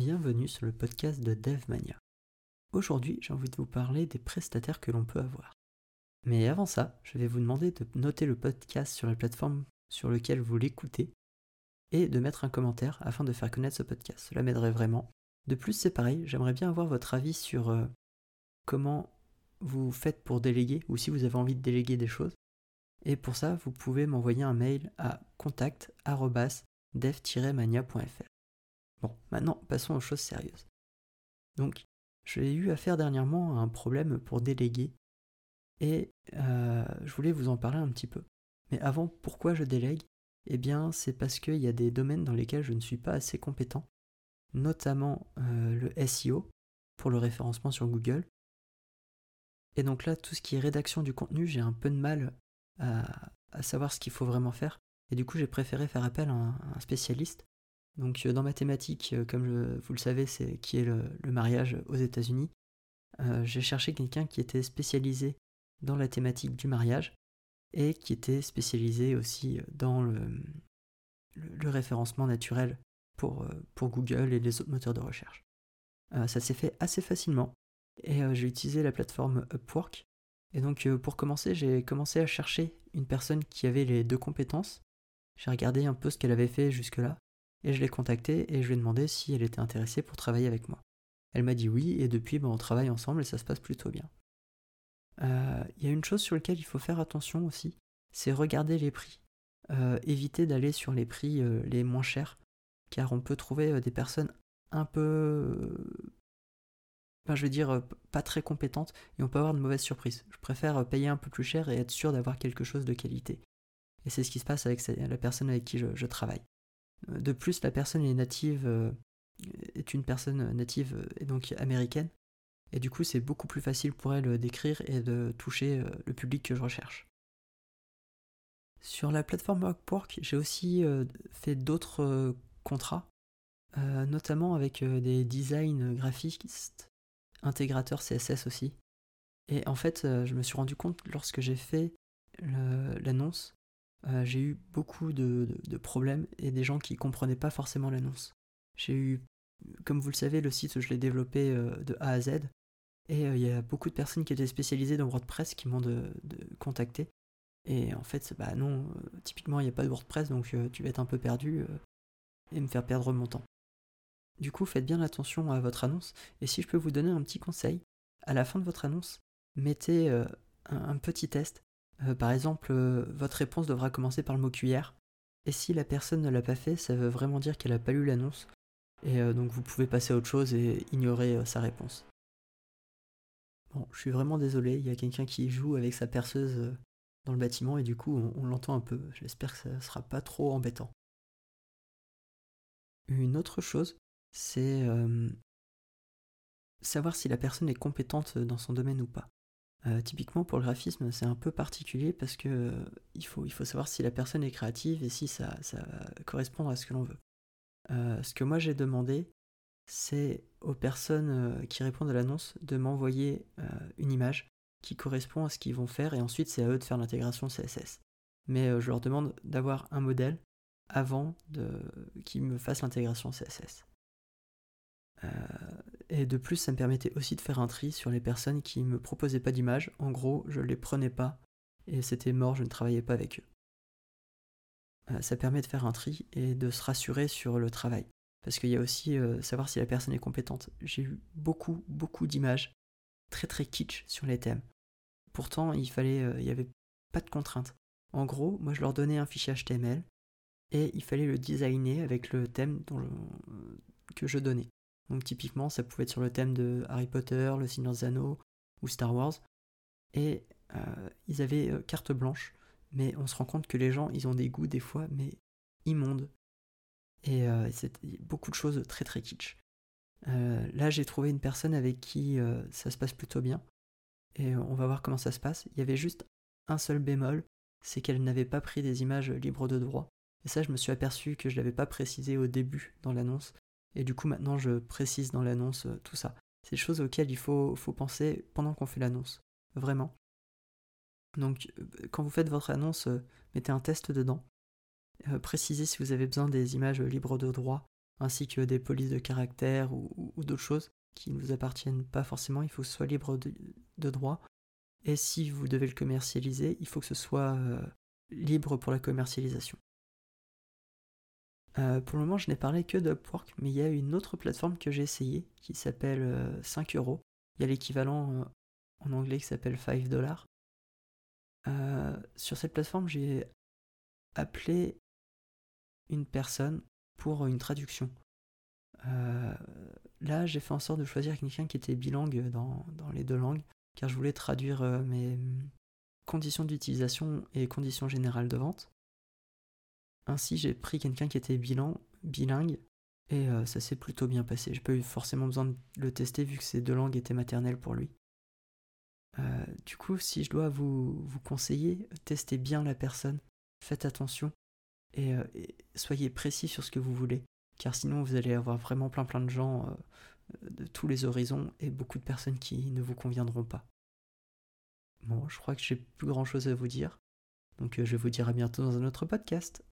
bienvenue sur le podcast de DevMania. Aujourd'hui, j'ai envie de vous parler des prestataires que l'on peut avoir. Mais avant ça, je vais vous demander de noter le podcast sur la plateforme sur laquelle vous l'écoutez et de mettre un commentaire afin de faire connaître ce podcast. Cela m'aiderait vraiment. De plus, c'est pareil, j'aimerais bien avoir votre avis sur euh, comment vous faites pour déléguer ou si vous avez envie de déléguer des choses. Et pour ça, vous pouvez m'envoyer un mail à contact@dev-mania.fr. Bon, maintenant, passons aux choses sérieuses. Donc, j'ai eu affaire dernièrement à un problème pour déléguer et euh, je voulais vous en parler un petit peu. Mais avant, pourquoi je délègue? Eh bien, c'est parce qu'il y a des domaines dans lesquels je ne suis pas assez compétent, notamment euh, le SEO pour le référencement sur Google. Et donc là, tout ce qui est rédaction du contenu, j'ai un peu de mal à, savoir ce qu'il faut vraiment faire. Et du coup, j'ai préféré faire appel à un spécialiste donc euh, dans ma thématique, euh, comme vous le savez, c'est qui est le, mariage aux États-Unis, euh, j'ai cherché quelqu'un qui était spécialisé dans la thématique du mariage et qui était spécialisé aussi dans le, référencement naturel pour, pour, Google et les autres moteurs de recherche. ça s'est fait assez facilement et j'ai utilisé la plateforme Upwork. Et donc pour commencer, j'ai commencé à chercher une personne qui avait les deux compétences. J'ai regardé un peu ce qu'elle avait fait jusque-là et je l'ai contactée et je lui ai demandé si elle était intéressée pour travailler avec moi. Elle m'a dit oui, et depuis, ben, on travaille ensemble et ça se passe plutôt bien. Euh, il y a une chose sur laquelle il faut faire attention aussi, c'est regarder les prix. Euh, éviter d'aller sur les prix euh, les moins chers, car on peut trouver des personnes un peu, ben, je veux dire, pas très compétentes, et on peut avoir de mauvaises surprises. Je préfère payer un peu plus cher et être sûr d'avoir quelque chose de qualité. Et c'est ce qui se passe avec la personne avec qui je travaille. De plus, la personne euh, est une personne native euh, et donc américaine. Et du coup, c'est beaucoup plus facile pour elle d'écrire et de toucher euh, le public que je recherche. Sur la plateforme Upwork, j'ai aussi fait d'autres contrats, notamment avec des design graphistes, intégrateurs CSS aussi. Et en fait, je me suis rendu compte lorsque j'ai fait l'annonce euh, j'ai eu beaucoup de, problèmes et des gens qui comprenaient pas forcément l'annonce. J'ai eu, comme vous le savez, le site, je l'ai développé euh, de A à Z. Et euh, il y a beaucoup de personnes qui étaient spécialisées dans WordPress qui m'ont de, contacté. Et en fait, bah non, typiquement, il n'y a pas de WordPress, donc tu vas être un peu perdu et me faire perdre mon temps. Du coup, faites bien attention à votre annonce. Et si je peux vous donner un petit conseil, à la fin de votre annonce, mettez un, petit test euh, par exemple, euh, votre réponse devra commencer par le mot cuillère. Et si la personne ne l'a pas fait, ça veut vraiment dire qu'elle n'a pas lu l'annonce. Et euh, donc vous pouvez passer à autre chose et ignorer sa réponse. Bon, je suis vraiment désolé, il y a quelqu'un qui joue avec sa perceuse dans le bâtiment et du coup on, l'entend un peu. J'espère que ça ne sera pas trop embêtant. Une autre chose, c'est savoir si la personne est compétente dans son domaine ou pas. Euh, typiquement pour le graphisme, c'est un peu particulier parce que euh, il, faut, il faut savoir si la personne est créative et si ça, ça va correspondre à ce que l'on veut. Euh, ce que moi j'ai demandé, c'est aux personnes qui répondent à l'annonce de m'envoyer une image qui correspond à ce qu'ils vont faire et ensuite c'est à eux de faire l'intégration CSS. Mais je leur demande d'avoir un modèle avant qu'ils me fassent l'intégration CSS. Et de plus, ça me permettait aussi de faire un tri sur les personnes qui ne me proposaient pas d'image. En gros, je ne les prenais pas et c'était mort, je ne travaillais pas avec eux. Euh, ça permet de faire un tri et de se rassurer sur le travail. Parce qu'il y a aussi euh, savoir si la personne est compétente. J'ai eu beaucoup, beaucoup d'images très très kitsch sur les thèmes. Pourtant, il fallait, euh, il n'y avait pas de contraintes. En gros, moi je leur donnais un fichier HTML et il fallait le designer avec le thème que je donnais. Donc typiquement, ça pouvait être sur le thème de Harry Potter, Le Seigneur des ou Star Wars. Et euh, ils avaient euh, carte blanche, mais on se rend compte que les gens, ils ont des goûts des fois, mais immondes. Et euh, c'est beaucoup de choses très très kitsch. là, j'ai trouvé une personne avec qui ça se passe plutôt bien. Et on va voir comment ça se passe. Il y avait juste un seul bémol, c'est qu'elle n'avait pas pris des images libres de droit. Et ça, je me suis aperçu que je ne l'avais pas précisé au début dans l'annonce. Et du coup, maintenant, je précise dans l'annonce euh, tout ça. C'est des choses auxquelles il faut, penser pendant qu'on fait l'annonce. Vraiment. Donc, euh, quand vous faites votre annonce, euh, mettez un test dedans. précisez si vous avez besoin des images libres de droit ainsi que des polices de caractère ou, d'autres choses qui ne vous appartiennent pas forcément. Il faut que ce soit libre de, droit. Et si vous devez le commercialiser, il faut que ce soit libre pour la commercialisation. Euh, pour le moment, je n'ai parlé que d'Upwork, mais il y a une autre plateforme que j'ai essayée qui s'appelle 5 euros. Il y a l'équivalent en anglais qui s'appelle 5 dollars. sur cette plateforme, j'ai appelé une personne pour une traduction. Euh, là, j'ai fait en sorte de choisir quelqu'un qui était bilingue dans, les deux langues, car je voulais traduire euh, mes conditions d'utilisation et conditions générales de vente. Ainsi, j'ai pris quelqu'un qui était bilingue, et euh, ça s'est plutôt bien passé. J'ai pas eu forcément besoin de le tester vu que ces deux langues étaient maternelles pour lui. du coup, si je dois vous, conseiller, testez bien la personne, faites attention et, soyez précis sur ce que vous voulez car sinon vous allez avoir vraiment plein plein de gens euh, de tous les horizons et beaucoup de personnes qui ne vous conviendront pas. Bon, je crois que j'ai plus grand chose à vous dire, donc euh, je vous dire à bientôt dans un autre podcast.